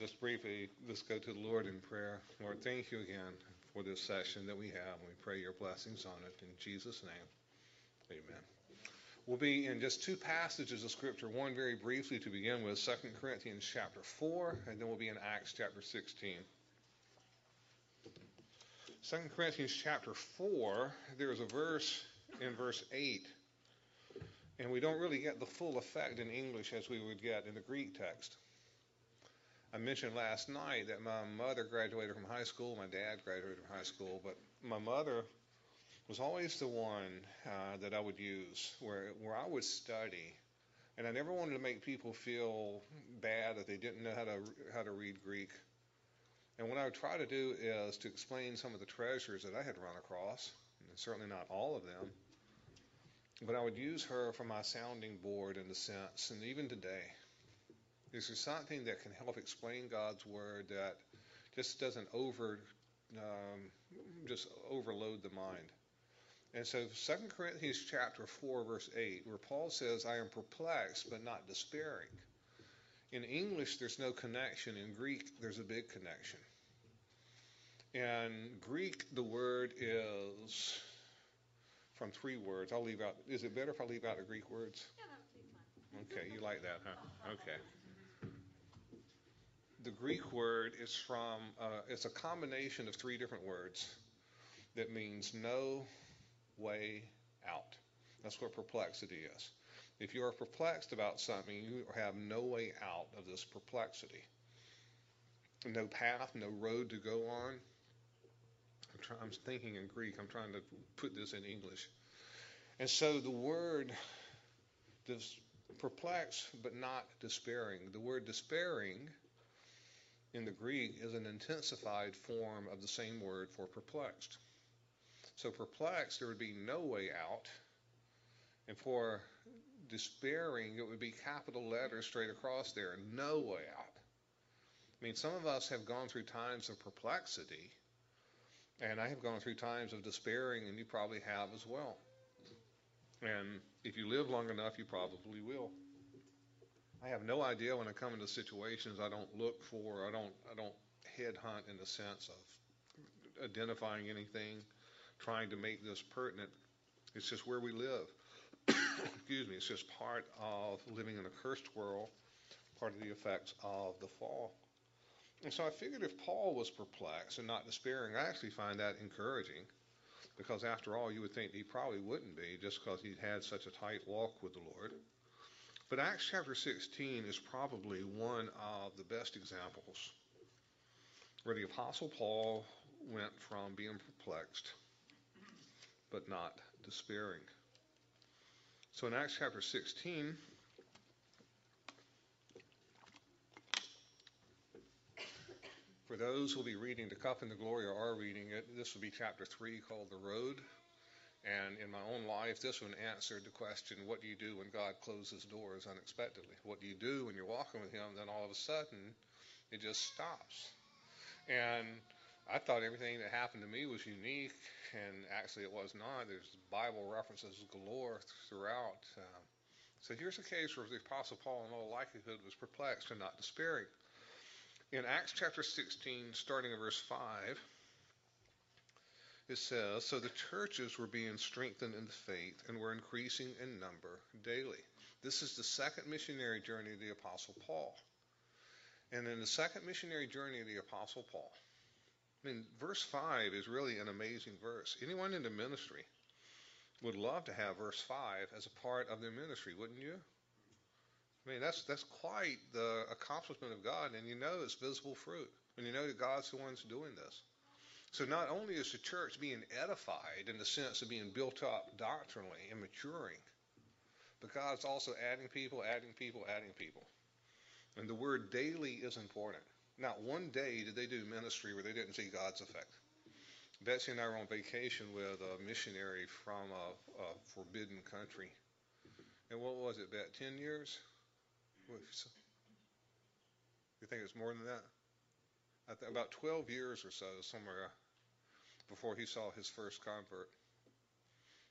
just briefly, let's go to the Lord in prayer. Lord, thank you again for this session that we have. We pray your blessings on it in Jesus' name. Amen. We'll be in just two passages of Scripture. One very briefly to begin with, 2 Corinthians chapter 4, and then we'll be in Acts chapter 16. 2 Corinthians chapter 4, there's a verse in verse 8, and we don't really get the full effect in English as we would get in the Greek text. I mentioned last night that my mother graduated from high school, my dad graduated from high school, but my mother was always the one uh, that I would use where where I would study, and I never wanted to make people feel bad that they didn't know how to how to read Greek. And what I would try to do is to explain some of the treasures that I had run across, and certainly not all of them. But I would use her for my sounding board in a sense, and even today, is there something that can help explain God's word that just doesn't over um, just overload the mind? And so 2 Corinthians chapter 4 verse 8 where Paul says I am perplexed but not despairing. In English there's no connection, in Greek there's a big connection. In Greek the word is from three words. I'll leave out is it better if I leave out the Greek words? Yeah, that would be fine. Okay, you like that, huh? Okay the Greek word is from, uh, it's a combination of three different words that means no way out. That's what perplexity is. If you are perplexed about something, you have no way out of this perplexity. No path, no road to go on. I'm, try, I'm thinking in Greek, I'm trying to put this in English. And so the word this perplexed but not despairing. The word despairing in the Greek is an intensified form of the same word for perplexed. So perplexed, there would be no way out. And for despairing, it would be capital letters straight across there, no way out. I mean, some of us have gone through times of perplexity, and I have gone through times of despairing, and you probably have as well. And if you live long enough, you probably will. I have no idea when I come into situations I don't look for, I don't, I don't headhunt in the sense of identifying anything, trying to make this pertinent. It's just where we live. Excuse me. It's just part of living in a cursed world, part of the effects of the fall. And so I figured if Paul was perplexed and not despairing, I actually find that encouraging because after all, you would think he probably wouldn't be just because he'd had such a tight walk with the Lord. But Acts chapter 16 is probably one of the best examples where the Apostle Paul went from being perplexed but not despairing. So in Acts chapter 16, for those who will be reading the cup and the glory or are reading it, this will be chapter 3 called The Road. And in my own life, this one answered the question, what do you do when God closes doors unexpectedly? What do you do when you're walking with Him, then all of a sudden it just stops? And I thought everything that happened to me was unique, and actually it was not. There's Bible references galore throughout. Um, so here's a case where the Apostle Paul, in all likelihood, was perplexed and not despairing. In Acts chapter 16, starting in verse 5, it says, So the churches were being strengthened in the faith and were increasing in number daily. This is the second missionary journey of the Apostle Paul. And in the second missionary journey of the Apostle Paul, I mean, verse 5 is really an amazing verse. Anyone in the ministry would love to have verse 5 as a part of their ministry, wouldn't you? I mean, that's, that's quite the accomplishment of God, and you know it's visible fruit. And you know that God's the one's doing this. So not only is the church being edified in the sense of being built up doctrinally and maturing, but God's also adding people, adding people, adding people. And the word daily is important. Not one day did they do ministry where they didn't see God's effect. Betsy and I were on vacation with a missionary from a, a forbidden country. And what was it, Bet? 10 years? You think it's more than that? about 12 years or so, somewhere before he saw his first convert.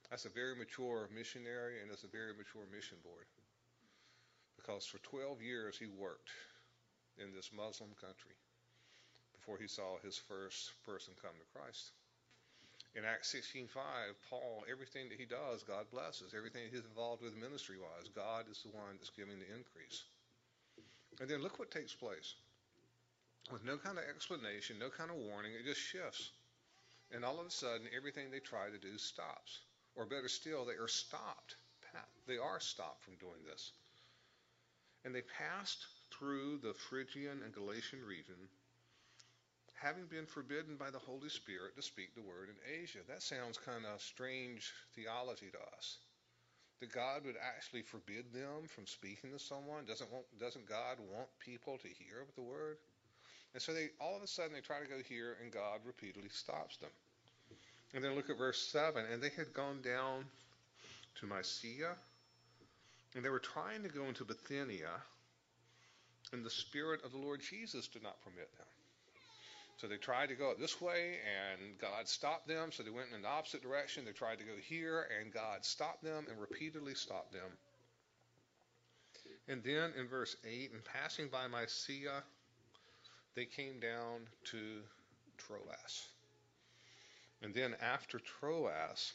That's a very mature missionary, and it's a very mature mission board. Because for 12 years he worked in this Muslim country before he saw his first person come to Christ. In Acts 16:5, Paul, everything that he does, God blesses. Everything he's involved with ministry-wise, God is the one that's giving the increase. And then look what takes place. With no kind of explanation, no kind of warning, it just shifts. And all of a sudden, everything they try to do stops. Or better still, they are stopped. They are stopped from doing this. And they passed through the Phrygian and Galatian region, having been forbidden by the Holy Spirit to speak the word in Asia. That sounds kind of strange theology to us. That God would actually forbid them from speaking to someone? Doesn't, want, doesn't God want people to hear the word? And so they all of a sudden they try to go here, and God repeatedly stops them. And then look at verse 7. And they had gone down to Mysia, and they were trying to go into Bithynia, and the Spirit of the Lord Jesus did not permit them. So they tried to go this way, and God stopped them. So they went in the opposite direction. They tried to go here, and God stopped them and repeatedly stopped them. And then in verse 8, and passing by Mysia, they came down to Troas. And then after Troas,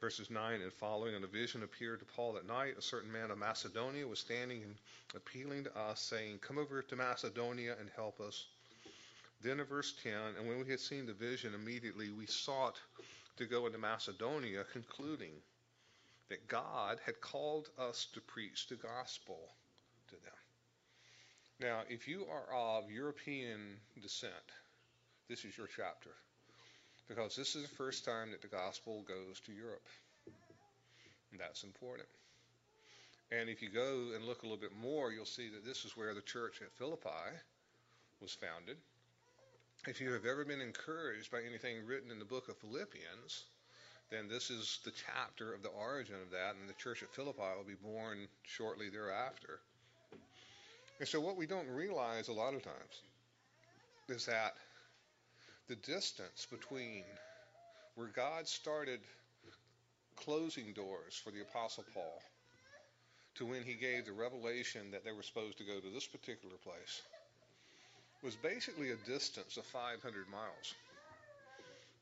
verses 9 and following, and a vision appeared to Paul at night. A certain man of Macedonia was standing and appealing to us, saying, Come over to Macedonia and help us. Then in verse 10, and when we had seen the vision, immediately we sought to go into Macedonia, concluding that God had called us to preach the gospel to them. Now, if you are of European descent, this is your chapter. Because this is the first time that the gospel goes to Europe. And that's important. And if you go and look a little bit more, you'll see that this is where the church at Philippi was founded. If you have ever been encouraged by anything written in the book of Philippians, then this is the chapter of the origin of that, and the church at Philippi will be born shortly thereafter. And so, what we don't realize a lot of times is that the distance between where God started closing doors for the Apostle Paul to when he gave the revelation that they were supposed to go to this particular place was basically a distance of 500 miles.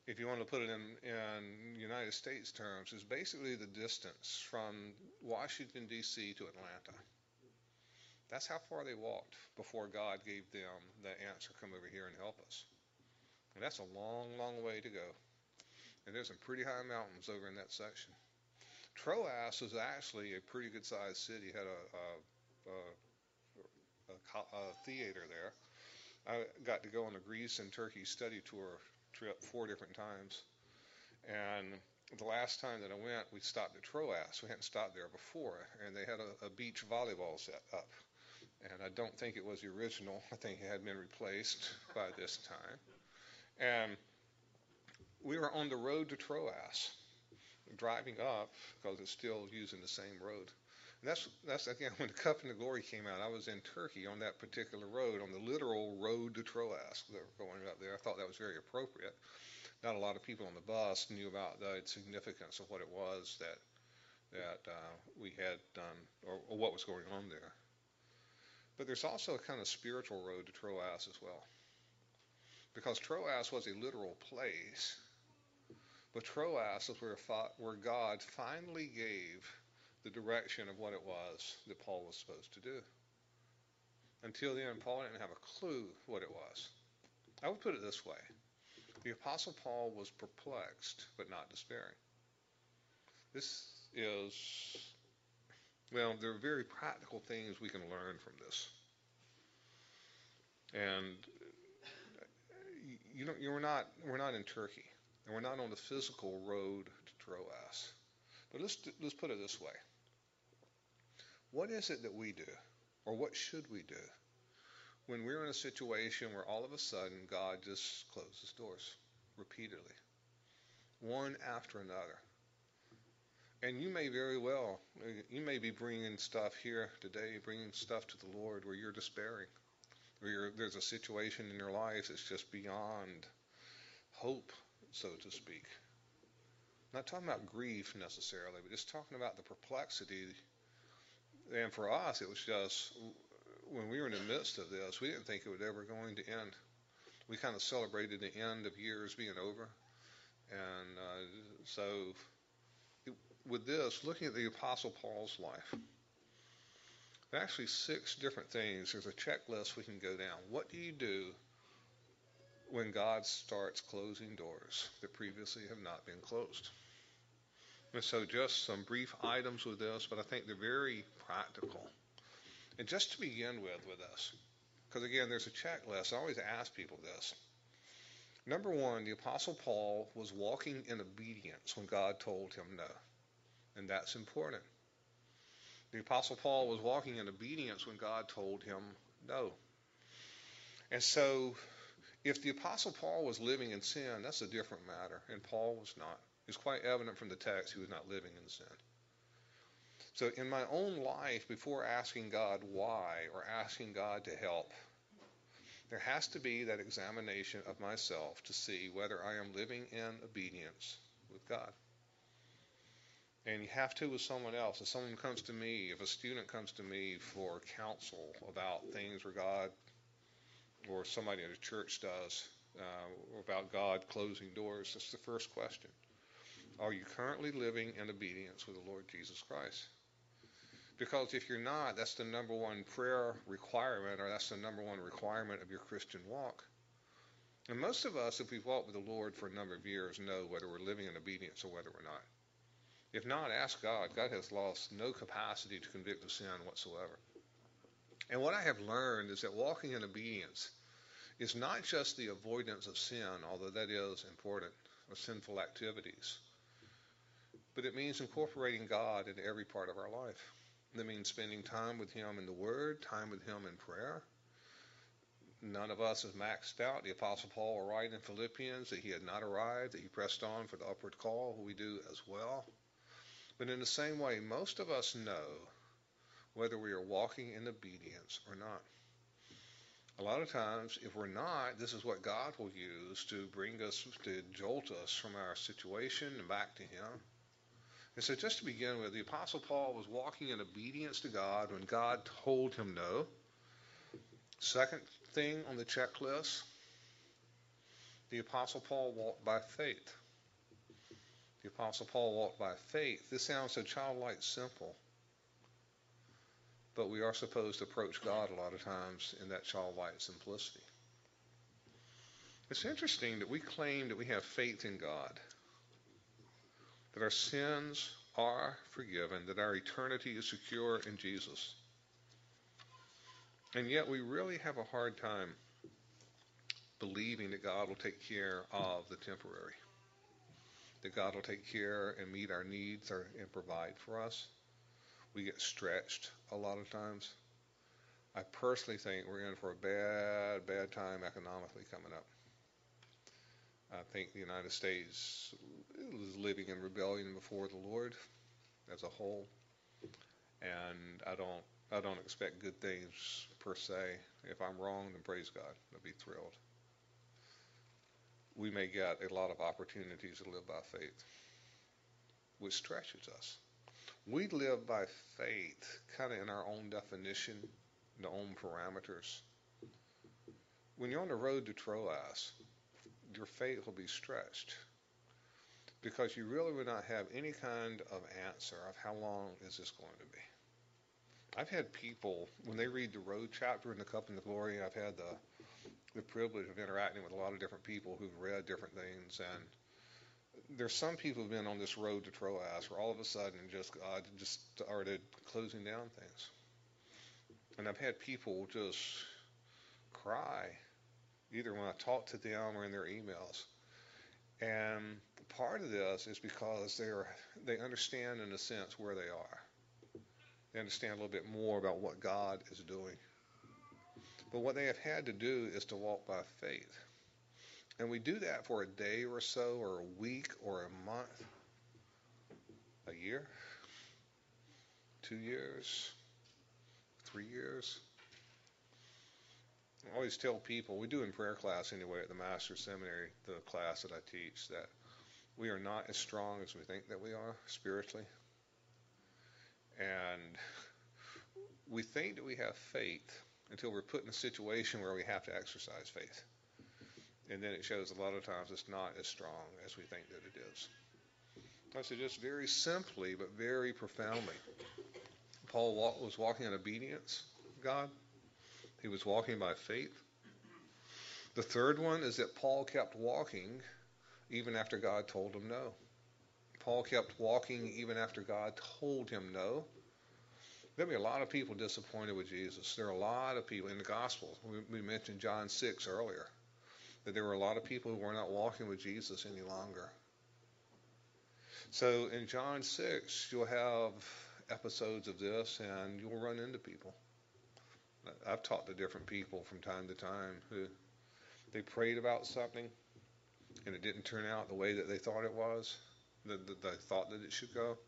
If you want to put it in, in United States terms, is basically the distance from Washington, D.C. to Atlanta. That's how far they walked before God gave them the answer come over here and help us. And that's a long, long way to go. And there's some pretty high mountains over in that section. Troas was actually a pretty good sized city, had a, a, a, a, theater there. I got to go on a Greece and Turkey study tour trip four different times. And the last time that I went, we stopped at Troas. We hadn't stopped there before, and they had a, a beach volleyball set up and I don't think it was the original. I think it had been replaced by this time. And we were on the road to Troas, driving up because it's still using the same road. And that's that's again when the Cup and the Glory came out. I was in Turkey on that particular road, on the literal road to Troas. They were going up there. I thought that was very appropriate. Not a lot of people on the bus knew about the significance of what it was that that uh, we had done or, or what was going on there. But there's also a kind of spiritual road to Troas as well. Because Troas was a literal place, but Troas is where, where God finally gave the direction of what it was that Paul was supposed to do. Until then, Paul didn't have a clue what it was. I would put it this way the Apostle Paul was perplexed, but not despairing. This is well, there are very practical things we can learn from this. And you know, you're not, we're not in Turkey, and we're not on the physical road to Troas. But let's let's put it this way: What is it that we do, or what should we do, when we're in a situation where all of a sudden God just closes doors repeatedly, one after another? And you may very well, you may be bringing stuff here today, bringing stuff to the Lord where you're despairing, where there's a situation in your life that's just beyond hope, so to speak. Not talking about grief necessarily, but just talking about the perplexity. And for us, it was just, when we were in the midst of this, we didn't think it was ever going to end. We kind of celebrated the end of years being over. And uh, so, with this, looking at the Apostle Paul's life, there are actually six different things. There's a checklist we can go down. What do you do when God starts closing doors that previously have not been closed? And so, just some brief items with this, but I think they're very practical. And just to begin with, with this, because again, there's a checklist. I always ask people this. Number one, the Apostle Paul was walking in obedience when God told him no. And that's important. The Apostle Paul was walking in obedience when God told him no. And so, if the Apostle Paul was living in sin, that's a different matter. And Paul was not. It's quite evident from the text he was not living in sin. So, in my own life, before asking God why or asking God to help, there has to be that examination of myself to see whether I am living in obedience with God. And you have to with someone else. If someone comes to me, if a student comes to me for counsel about things where God or somebody in a church does uh, about God closing doors, that's the first question. Are you currently living in obedience with the Lord Jesus Christ? Because if you're not, that's the number one prayer requirement, or that's the number one requirement of your Christian walk. And most of us, if we've walked with the Lord for a number of years, know whether we're living in obedience or whether we're not. If not, ask God. God has lost no capacity to convict of sin whatsoever. And what I have learned is that walking in obedience is not just the avoidance of sin, although that is important, of sinful activities, but it means incorporating God into every part of our life. That means spending time with Him in the Word, time with Him in prayer. None of us is maxed out. The Apostle Paul will write in Philippians that he had not arrived, that he pressed on for the upward call. We do as well. But in the same way, most of us know whether we are walking in obedience or not. A lot of times, if we're not, this is what God will use to bring us, to jolt us from our situation and back to Him. And so, just to begin with, the Apostle Paul was walking in obedience to God when God told him no. Second thing on the checklist, the Apostle Paul walked by faith. The Apostle Paul walked by faith. This sounds so childlike simple, but we are supposed to approach God a lot of times in that childlike simplicity. It's interesting that we claim that we have faith in God that our sins are forgiven, that our eternity is secure in Jesus. And yet we really have a hard time believing that God will take care of the temporary, that God will take care and meet our needs or, and provide for us. We get stretched a lot of times. I personally think we're in for a bad, bad time economically coming up. I think the United States is living in rebellion before the Lord as a whole, and I don't I don't expect good things per se. If I'm wrong, then praise God. I'll be thrilled. We may get a lot of opportunities to live by faith, which stretches us. We live by faith, kind of in our own definition, in our own parameters. When you're on the road to Troas, your faith will be stretched because you really would not have any kind of answer of how long is this going to be. I've had people when they read the road chapter in the Cup and the Glory. I've had the the privilege of interacting with a lot of different people who've read different things, and there's some people who've been on this road to Troas where all of a sudden just God just started closing down things, and I've had people just cry either when I talk to them or in their emails. And part of this is because they're they understand in a sense where they are. They understand a little bit more about what God is doing. But what they have had to do is to walk by faith. And we do that for a day or so, or a week, or a month, a year, two years, three years. I always tell people, we do in prayer class anyway at the Master's Seminary, the class that I teach, that we are not as strong as we think that we are spiritually. And we think that we have faith until we're put in a situation where we have to exercise faith. And then it shows a lot of times it's not as strong as we think that it is. So just very simply, but very profoundly, Paul was walking in obedience, God. He was walking by faith. The third one is that Paul kept walking even after God told him no. Paul kept walking even after God told him no. There'll be a lot of people disappointed with Jesus. There are a lot of people in the gospel. We, we mentioned John 6 earlier, that there were a lot of people who were not walking with Jesus any longer. So in John 6, you'll have episodes of this and you'll run into people. I've talked to different people from time to time who they prayed about something and it didn't turn out the way that they thought it was, that they thought that it should go.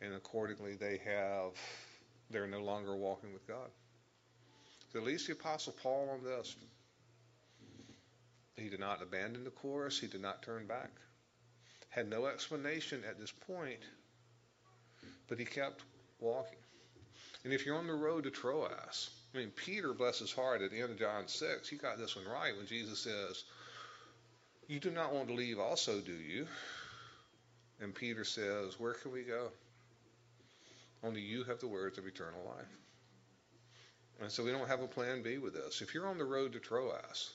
And accordingly, they have, they're no longer walking with God. So at least the Apostle Paul on this, he did not abandon the course, he did not turn back. Had no explanation at this point, but he kept walking. And if you're on the road to Troas, I mean, Peter, bless his heart, at the end of John 6, he got this one right when Jesus says, You do not want to leave also, do you? And Peter says, Where can we go? Only you have the words of eternal life. And so we don't have a plan B with this. If you're on the road to Troas,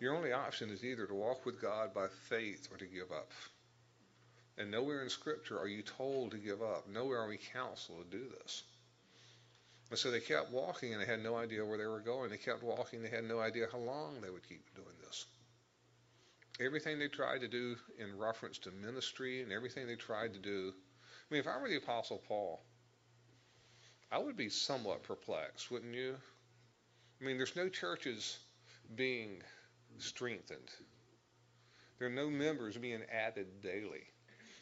your only option is either to walk with God by faith or to give up. And nowhere in Scripture are you told to give up. Nowhere are we counseled to do this. And so they kept walking and they had no idea where they were going. They kept walking. They had no idea how long they would keep doing this. Everything they tried to do in reference to ministry and everything they tried to do. I mean, if I were the Apostle Paul, I would be somewhat perplexed, wouldn't you? I mean, there's no churches being strengthened. There are no members being added daily.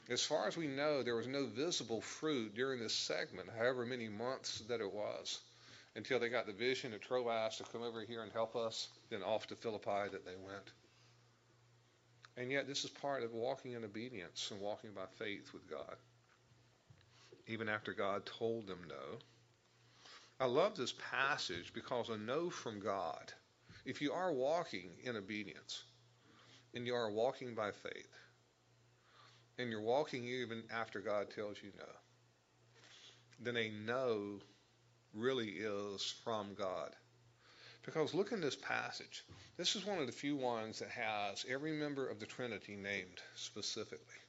As far as we know, there was no visible fruit during this segment, however many months that it was, until they got the vision of Troas to come over here and help us, then off to Philippi that they went. And yet, this is part of walking in obedience and walking by faith with God, even after God told them no. I love this passage because a no from God, if you are walking in obedience and you are walking by faith, and you're walking even after God tells you no, then a no really is from God. Because look in this passage. This is one of the few ones that has every member of the Trinity named specifically.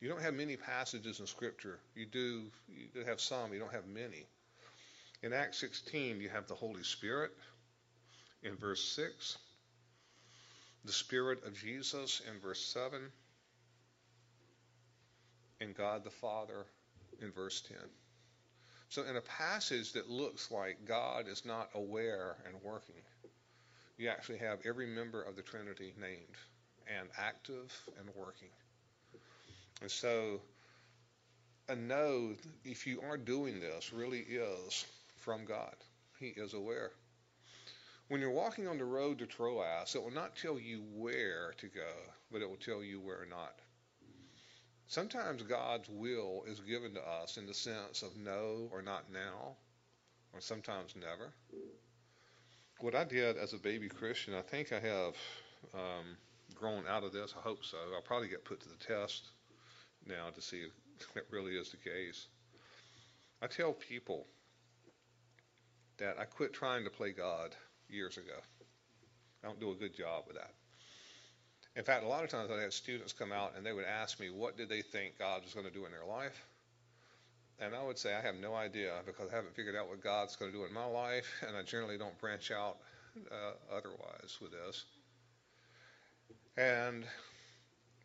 You don't have many passages in Scripture. You do you have some, you don't have many. In Acts 16, you have the Holy Spirit in verse 6, the Spirit of Jesus in verse 7, and God the Father in verse 10. So, in a passage that looks like God is not aware and working, you actually have every member of the Trinity named and active and working. And so, a no, if you are doing this, really is from God. He is aware. When you're walking on the road to Troas, it will not tell you where to go, but it will tell you where not. Sometimes God's will is given to us in the sense of no or not now, or sometimes never. What I did as a baby Christian, I think I have um, grown out of this. I hope so. I'll probably get put to the test now to see if that really is the case. I tell people that I quit trying to play God years ago. I don't do a good job with that. In fact, a lot of times I had students come out and they would ask me what did they think God was going to do in their life. And I would say I have no idea because I haven't figured out what God's going to do in my life, and I generally don't branch out uh, otherwise with this. And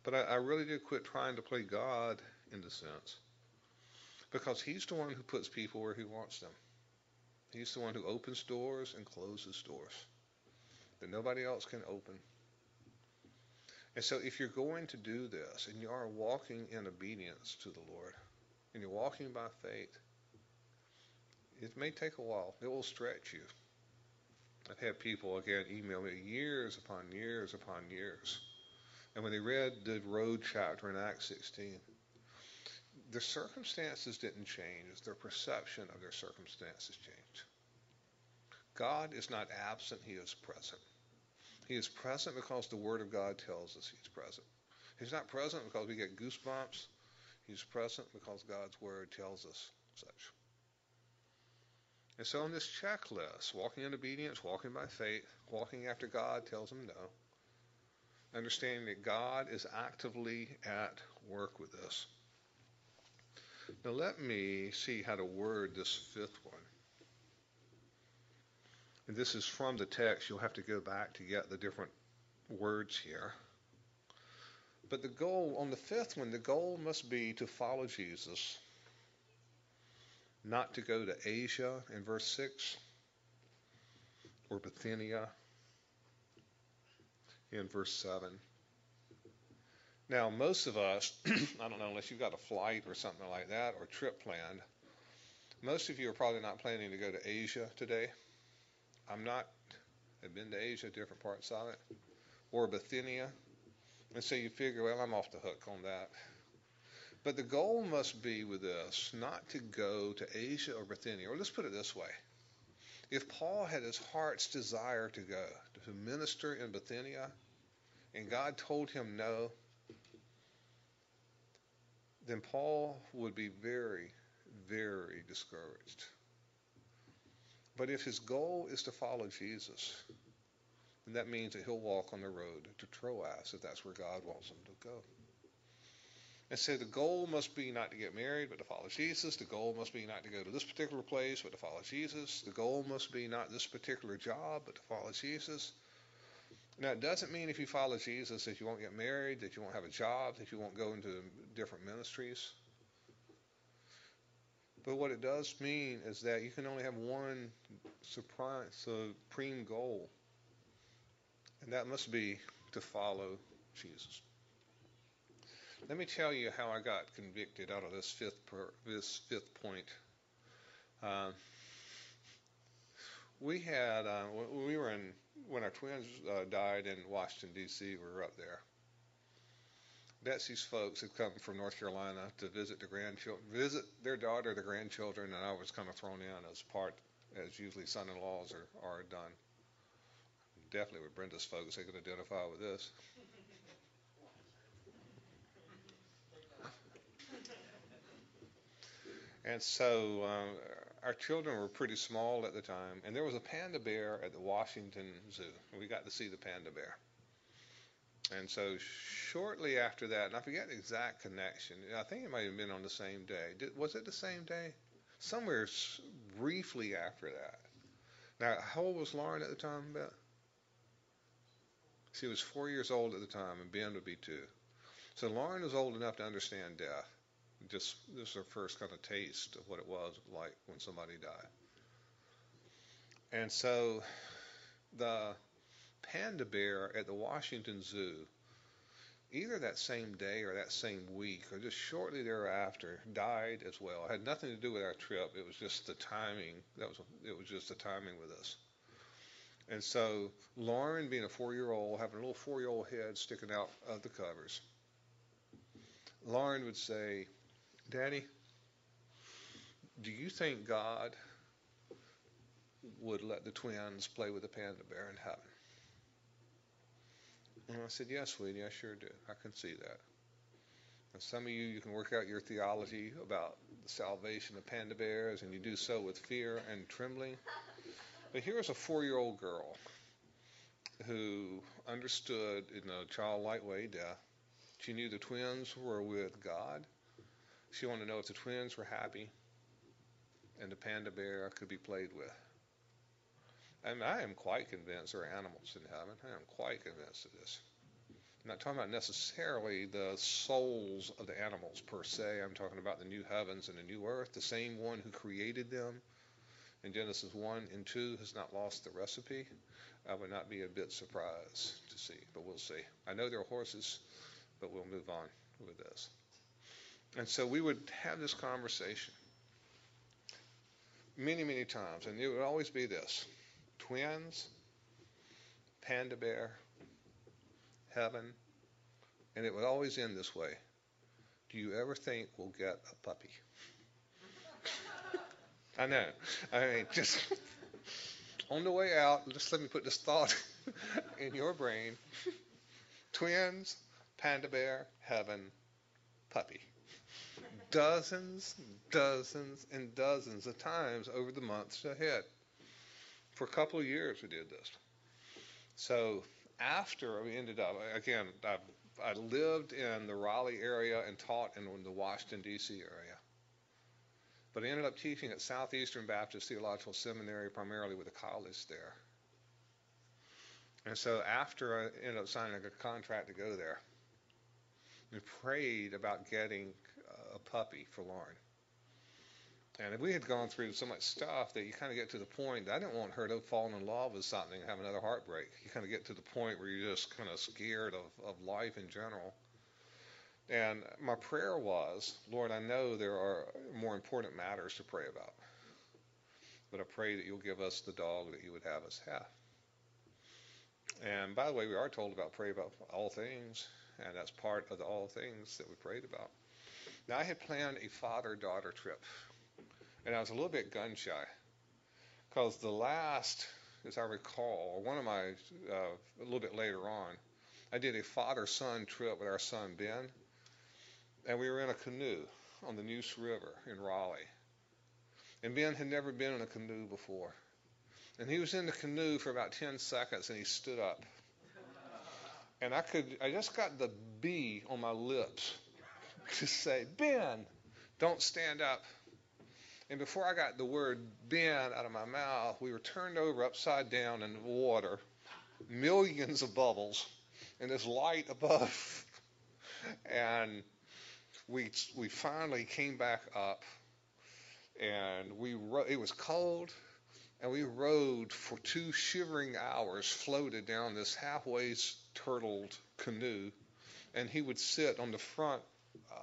but I, I really did quit trying to play God in the sense because He's the one who puts people where He wants them. He's the one who opens doors and closes doors that nobody else can open. And so, if you're going to do this and you are walking in obedience to the Lord and you're walking by faith, it may take a while. It will stretch you. I've had people, again, email me years upon years upon years. And when they read the road chapter in Acts 16, their circumstances didn't change, their perception of their circumstances changed. God is not absent, He is present. He is present because the Word of God tells us He's present. He's not present because we get goosebumps. He's present because God's Word tells us such. And so on this checklist, walking in obedience, walking by faith, walking after God tells him no, understanding that God is actively at work with us. Now let me see how to word this fifth one. And this is from the text. You'll have to go back to get the different words here. But the goal, on the fifth one, the goal must be to follow Jesus, not to go to Asia in verse 6 or Bithynia in verse 7. Now, most of us, I don't know, unless you've got a flight or something like that or trip planned, most of you are probably not planning to go to Asia today. I'm not. I've been to Asia, different parts of it, or Bithynia. And so you figure, well, I'm off the hook on that. But the goal must be with this not to go to Asia or Bithynia. Or let's put it this way if Paul had his heart's desire to go to minister in Bithynia, and God told him no, then Paul would be very, very discouraged. But if his goal is to follow Jesus, then that means that he'll walk on the road to Troas if that's where God wants him to go. And so the goal must be not to get married, but to follow Jesus. The goal must be not to go to this particular place, but to follow Jesus. The goal must be not this particular job, but to follow Jesus. Now, it doesn't mean if you follow Jesus that you won't get married, that you won't have a job, that you won't go into different ministries. But what it does mean is that you can only have one supreme goal, and that must be to follow Jesus. Let me tell you how I got convicted out of this fifth per, this fifth point. Uh, we had uh, we were in when our twins uh, died in Washington D.C. We were up there. Betsy's folks had come from North Carolina to visit the grandchildren, visit their daughter, the grandchildren, and I was kind of thrown in as part, as usually son-in-laws are, are done. Definitely with Brenda's folks, they could identify with this. And so uh, our children were pretty small at the time, and there was a panda bear at the Washington Zoo. We got to see the panda bear. And so shortly after that, and I forget the exact connection, I think it might have been on the same day. Did, was it the same day? Somewhere briefly after that. Now, how old was Lauren at the time, Beth? She was four years old at the time, and Ben would be two. So Lauren was old enough to understand death just this is our first kind of taste of what it was like when somebody died. And so the panda bear at the Washington Zoo, either that same day or that same week or just shortly thereafter, died as well. It had nothing to do with our trip. It was just the timing. That was it was just the timing with us. And so Lauren, being a four-year-old, having a little four-year-old head sticking out of the covers, Lauren would say, Daddy, do you think God would let the twins play with the panda bear in heaven? And I said, Yes, sweetie, I sure do. I can see that. And some of you, you can work out your theology about the salvation of panda bears, and you do so with fear and trembling. But here's a four year old girl who understood in a childlike way death. She knew the twins were with God. She wanted to know if the twins were happy and the panda bear could be played with. And I am quite convinced there are animals in heaven. I am quite convinced of this. I'm not talking about necessarily the souls of the animals per se. I'm talking about the new heavens and the new earth. The same one who created them in Genesis 1 and 2 has not lost the recipe. I would not be a bit surprised to see, but we'll see. I know there are horses, but we'll move on with this. And so we would have this conversation many, many times, and it would always be this twins, panda bear, heaven, and it would always end this way. Do you ever think we'll get a puppy? I know. I mean, just on the way out, just let me put this thought in your brain. Twins, panda bear, heaven, puppy. Dozens, dozens, and dozens of times over the months ahead. For a couple of years, we did this. So after we ended up, again, I, I lived in the Raleigh area and taught in the Washington, D.C. area. But I ended up teaching at Southeastern Baptist Theological Seminary, primarily with a college there. And so after I ended up signing a contract to go there, we prayed about getting a puppy for Lauren. And if we had gone through so much stuff that you kind of get to the point I didn't want her to fall in love with something and have another heartbreak. You kind of get to the point where you're just kind of scared of, of life in general. And my prayer was, Lord, I know there are more important matters to pray about. But I pray that you'll give us the dog that you would have us have. And by the way, we are told about pray about all things, and that's part of the all things that we prayed about. Now, I had planned a father daughter trip, and I was a little bit gun shy because the last, as I recall, one of my, uh, a little bit later on, I did a father son trip with our son Ben, and we were in a canoe on the Neuse River in Raleigh. And Ben had never been in a canoe before. And he was in the canoe for about 10 seconds and he stood up. And I could, I just got the B on my lips to say, Ben, don't stand up. And before I got the word Ben out of my mouth, we were turned over upside down in the water, millions of bubbles, and this light above. And we we finally came back up, and we ro- it was cold, and we rode for two shivering hours, floated down this halfway turtled canoe, and he would sit on the front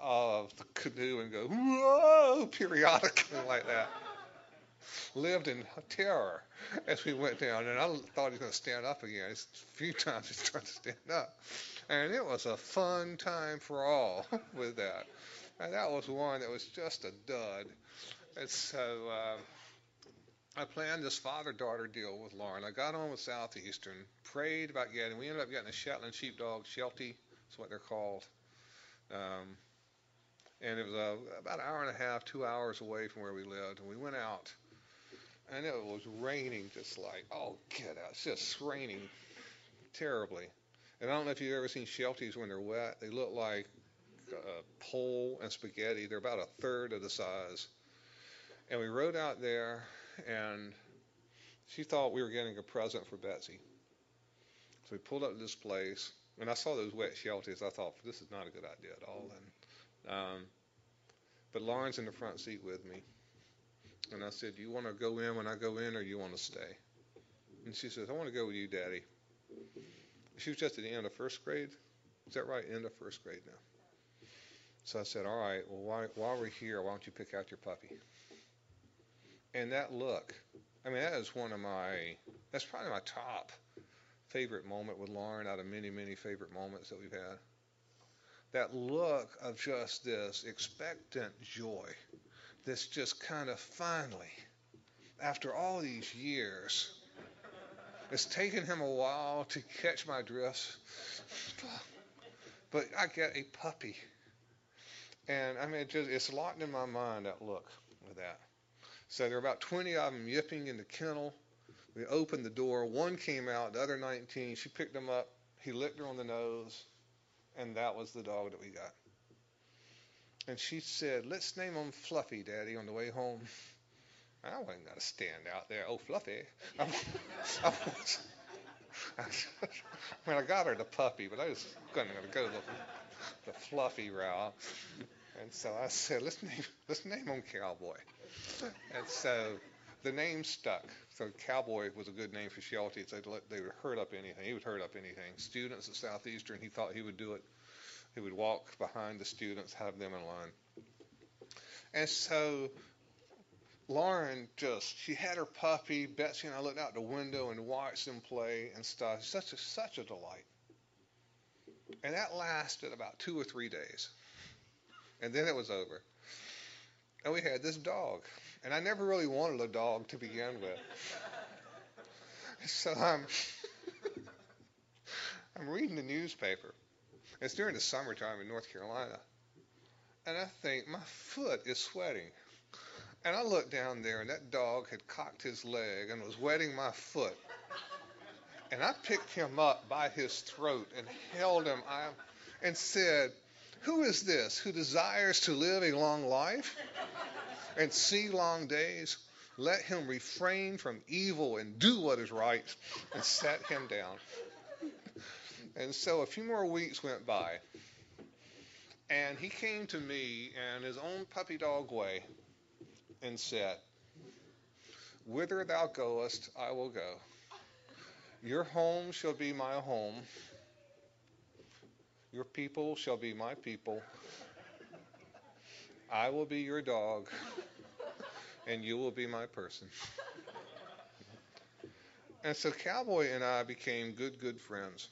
of the canoe and go whoa periodically like that. Lived in terror as we went down, and I thought he was going to stand up again. A few times he tried to stand up, and it was a fun time for all with that. And that was one that was just a dud. And so uh, I planned this father-daughter deal with Lauren. I got on with Southeastern, prayed about getting. We ended up getting a Shetland sheepdog, Sheltie, that's what they're called. Um, and it was uh, about an hour and a half, two hours away from where we lived. And we went out, and it was raining just like, oh, get out. It's just raining terribly. And I don't know if you've ever seen Shelties when they're wet. They look like uh, pole and spaghetti. They're about a third of the size. And we rode out there, and she thought we were getting a present for Betsy. So we pulled up to this place, and I saw those wet Shelties. I thought, this is not a good idea at all. And, um, but Lauren's in the front seat with me. And I said, Do you want to go in when I go in, or you want to stay? And she says, I want to go with you, Daddy. She was just at the end of first grade. Is that right? End of first grade now. So I said, All right, well, while, while we're here, why don't you pick out your puppy? And that look, I mean, that is one of my, that's probably my top favorite moment with Lauren out of many, many favorite moments that we've had. That look of just this expectant joy, this just kind of finally, after all these years, it's taken him a while to catch my drift, but I get a puppy. And I mean, it just, it's locked in my mind that look with that. So there are about 20 of them yipping in the kennel. We opened the door. One came out, the other 19. She picked him up. He licked her on the nose, and that was the dog that we got. And she said, "Let's name him Fluffy, Daddy." On the way home, I wasn't gonna stand out there. Oh, Fluffy. I, I I, I mean, I got her the puppy, but I was gonna go the, the fluffy route. And so I said, let's name, let's name him Cowboy. And so the name stuck. So Cowboy was a good name for Sheltie. They'd let, they would hurt up anything. He would hurt up anything. Students at Southeastern, he thought he would do it. He would walk behind the students, have them in line. And so Lauren just, she had her puppy. Betsy and I looked out the window and watched them play and stuff. Such a, such a delight. And that lasted about two or three days. And then it was over. And we had this dog. And I never really wanted a dog to begin with. so I'm I'm reading the newspaper. It's during the summertime in North Carolina, and I think my foot is sweating. And I looked down there, and that dog had cocked his leg and was wetting my foot. And I picked him up by his throat and held him and said, Who is this who desires to live a long life and see long days? Let him refrain from evil and do what is right, and set him down. And so a few more weeks went by, and he came to me in his own puppy dog way and said, Whither thou goest, I will go. Your home shall be my home. Your people shall be my people. I will be your dog and you will be my person. and so Cowboy and I became good, good friends.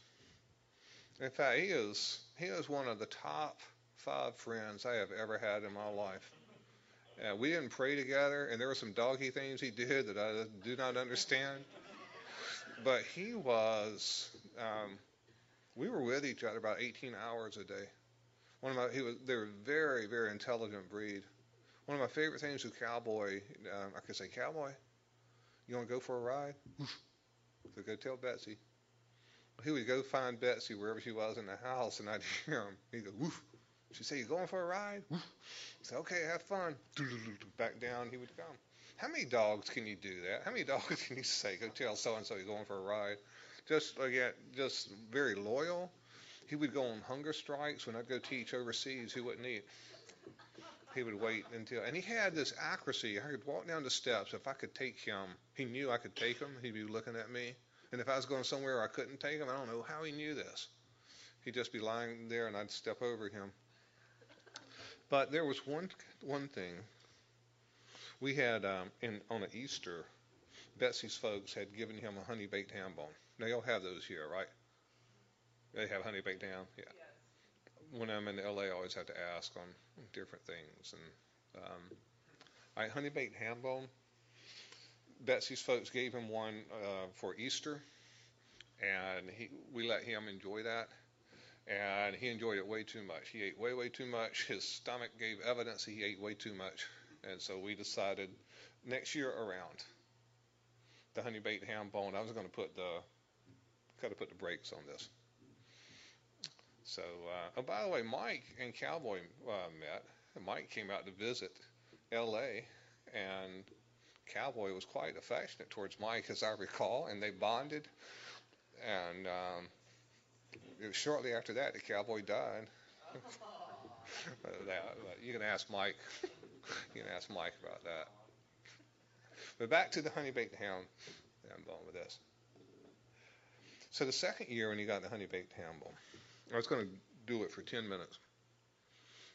In fact, he is he is one of the top five friends I have ever had in my life. Uh, we didn't pray together, and there were some doggy things he did that I do not understand. But he was, um, we were with each other about 18 hours a day. One of my, he was, they were very, very intelligent breed. One of my favorite things with Cowboy, um, I could say, Cowboy, you want to go for a ride? so go tell Betsy. He would go find Betsy wherever she was in the house, and I'd hear him. He'd go, woof. She'd say, you going for a ride? Woof. I'd say, okay, have fun. Back down he would come. How many dogs can you do that? How many dogs can you say, go tell so-and-so you're going for a ride? Just, again, just very loyal. He would go on hunger strikes. When I'd go teach overseas, he wouldn't eat he would wait until, and he had this accuracy. I could walk down the steps. If I could take him, he knew I could take him. He'd be looking at me. And if I was going somewhere I couldn't take him, I don't know how he knew this. He'd just be lying there, and I'd step over him. But there was one one thing. We had um, in on an Easter, Betsy's folks had given him a honey baked ham bone. Now y'all have those here, right? They have honey baked ham. Yeah. Yes. When I'm in LA, I always have to ask on different things. And um, I honey ham bone. Betsy's folks gave him one uh, for Easter, and he, we let him enjoy that. And he enjoyed it way too much. He ate way, way too much. His stomach gave evidence he ate way too much. And so we decided next year around the honey baked ham bone, I was going to put the kind of put the brakes on this. So, uh, oh, by the way, Mike and Cowboy uh, met. Mike came out to visit L.A. and Cowboy was quite affectionate towards Mike, as I recall, and they bonded. And um, it was shortly after that the Cowboy died. that, you can ask Mike. you can ask Mike about that. But back to the honey baked ham. I'm going with this. So the second year when he got the honey baked ham bone, I was going to do it for 10 minutes.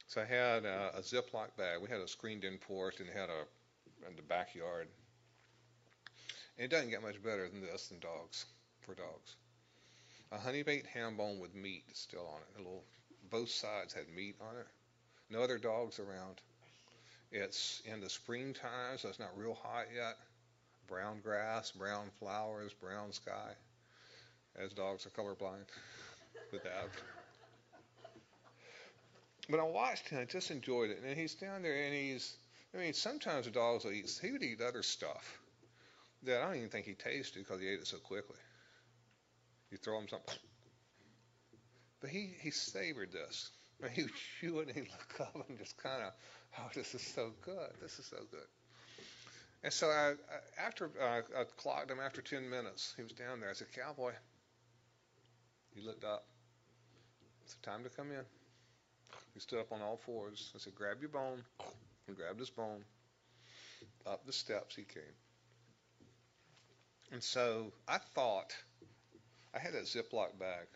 So I had a, a Ziploc bag. We had a screened-in porch and had a in the backyard. And it doesn't get much better than this than dogs for dogs. A honey baked ham bone with meat still on it. A little, both sides had meat on it. No other dogs around. It's in the springtime, so it's not real hot yet. Brown grass, brown flowers, brown sky. As dogs are colorblind with that. But I watched him. I just enjoyed it. And he's down there, and he's. I mean, sometimes the dogs will eat. He would eat other stuff that I don't even think he tasted because he ate it so quickly. You throw him something, but he he savored this. Mean, he would chew it and he'd look up and just kind of, oh, this is so good. This is so good. And so I, I after uh, I clocked him after 10 minutes, he was down there. I said, Cowboy. He looked up. It's time to come in. He stood up on all fours. I said, grab your bone. He grabbed his bone. Up the steps he came. And so I thought, I had a Ziploc bag.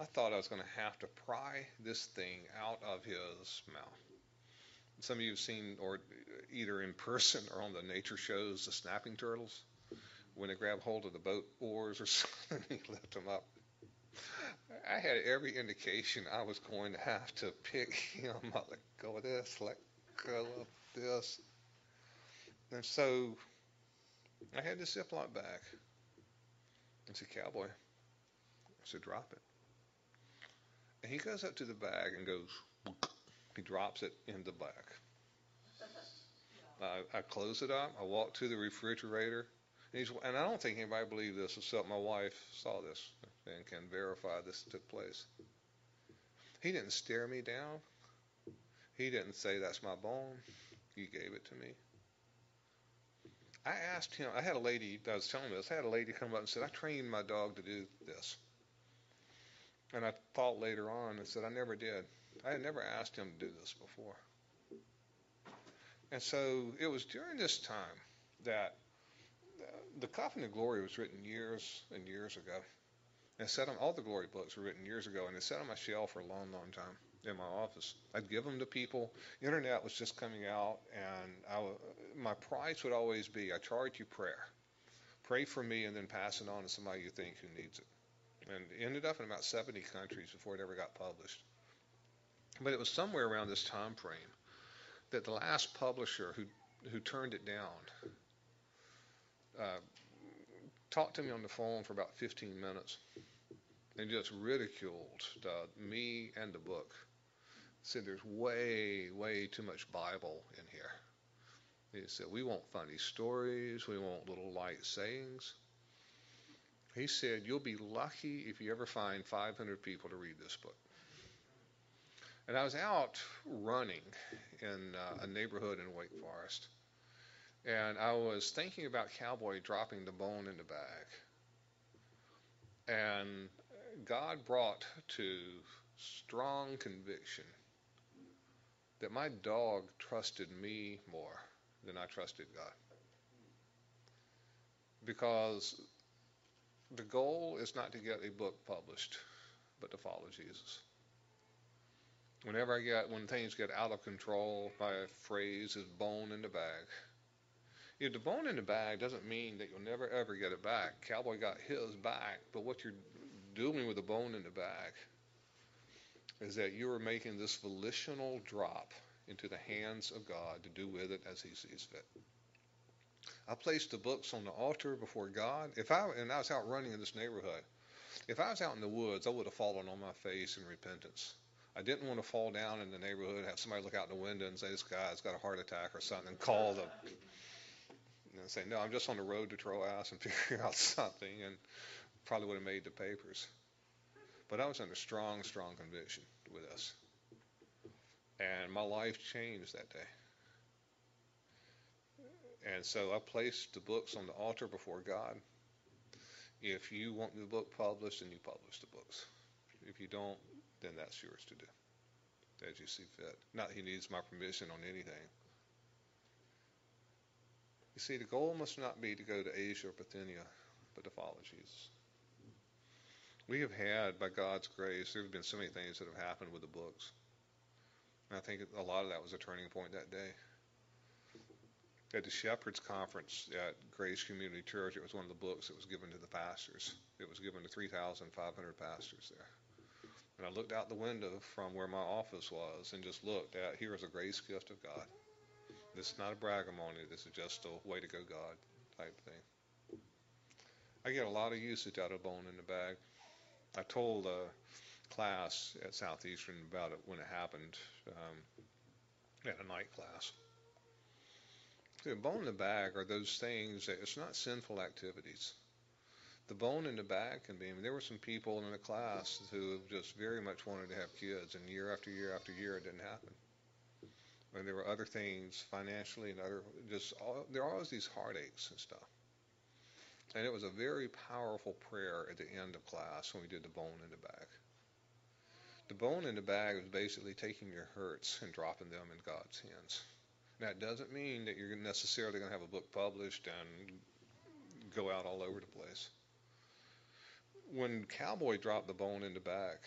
I thought I was going to have to pry this thing out of his mouth. Some of you have seen, or either in person or on the nature shows, the snapping turtles. When they grab hold of the boat oars or something, he lift them up. I had every indication I was going to have to pick him up, let go of this, let go of this. And so I had this Ziploc bag. I said, Cowboy. I said, drop it. And he goes up to the bag and goes, he drops it in the bag. I, I close it up. I walk to the refrigerator. And, he's, and I don't think anybody believed this except my wife saw this and can verify this took place. He didn't stare me down. He didn't say, That's my bone. You gave it to me. I asked him, I had a lady, I was telling this, I had a lady come up and said, I trained my dog to do this. And I thought later on and said, I never did. I had never asked him to do this before. And so it was during this time that the Coffin of Glory was written years and years ago. And it sat on all the glory books were written years ago, and it sat on my shelf for a long, long time in my office. I'd give them to people. Internet was just coming out, and I, my price would always be I charge you prayer. Pray for me, and then pass it on to somebody you think who needs it. And it ended up in about 70 countries before it ever got published. But it was somewhere around this time frame that the last publisher who who turned it down uh, talked to me on the phone for about 15 minutes and just ridiculed uh, me and the book. Said there's way, way too much Bible in here. He said, We want funny stories, we want little light sayings. He said, You'll be lucky if you ever find 500 people to read this book. And I was out running in uh, a neighborhood in Wake Forest. And I was thinking about Cowboy dropping the bone in the bag. And God brought to strong conviction that my dog trusted me more than I trusted God. Because the goal is not to get a book published, but to follow Jesus. Whenever I get, when things get out of control, my phrase is bone in the bag. If the bone in the bag doesn't mean that you'll never ever get it back. Cowboy got his back, but what you're doing with the bone in the bag is that you are making this volitional drop into the hands of God to do with it as He sees fit. I placed the books on the altar before God. If I and I was out running in this neighborhood, if I was out in the woods, I would have fallen on my face in repentance. I didn't want to fall down in the neighborhood, and have somebody look out the window and say this guy's got a heart attack or something, and call the and say, no, I'm just on the road to Troas and figuring out something, and probably would have made the papers. But I was under strong, strong conviction with this. And my life changed that day. And so I placed the books on the altar before God. If you want the book published, then you publish the books. If you don't, then that's yours to do as you see fit. Not that he needs my permission on anything. You see, the goal must not be to go to Asia or Bithynia, but to follow Jesus. We have had, by God's grace, there have been so many things that have happened with the books. And I think a lot of that was a turning point that day. At the Shepherds Conference at Grace Community Church, it was one of the books that was given to the pastors. It was given to 3,500 pastors there. And I looked out the window from where my office was and just looked at here is a grace gift of God. This is not a bragamony. This is just a way to go God type thing. I get a lot of usage out of bone in the bag. I told a class at Southeastern about it when it happened um, at a night class. The bone in the bag are those things that it's not sinful activities. The bone in the bag can be. I mean, there were some people in the class who just very much wanted to have kids, and year after year after year, it didn't happen. And there were other things financially and other just all, there are always these heartaches and stuff. And it was a very powerful prayer at the end of class when we did the bone in the bag. The bone in the bag is basically taking your hurts and dropping them in God's hands. That doesn't mean that you're necessarily going to have a book published and go out all over the place. When Cowboy dropped the bone in the bag,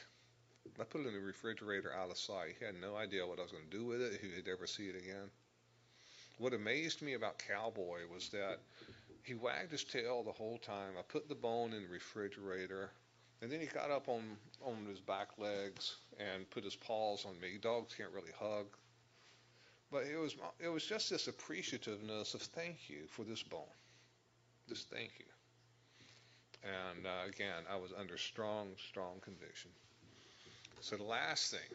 I put it in the refrigerator out of sight. He had no idea what I was going to do with it, he'd ever see it again. What amazed me about Cowboy was that he wagged his tail the whole time. I put the bone in the refrigerator, and then he got up on, on his back legs and put his paws on me. Dogs can't really hug. But it was, it was just this appreciativeness of thank you for this bone. Just thank you. And uh, again, I was under strong, strong conviction. So the last thing,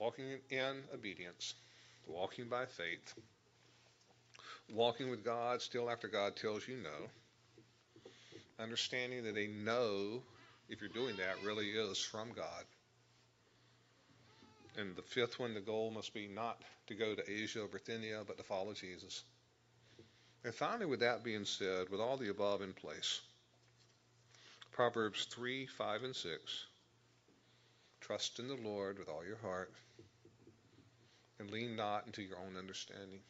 walking in obedience, walking by faith, walking with God still after God tells you no, understanding that a no, if you're doing that, really is from God. And the fifth one, the goal must be not to go to Asia or Bithynia, but to follow Jesus. And finally, with that being said, with all the above in place, Proverbs 3, 5, and 6 trust in the Lord with all your heart and lean not into your own understanding.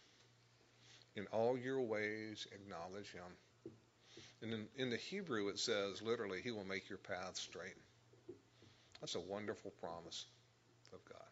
In all your ways, acknowledge Him. And in, in the Hebrew, it says literally, He will make your path straight. That's a wonderful promise of God.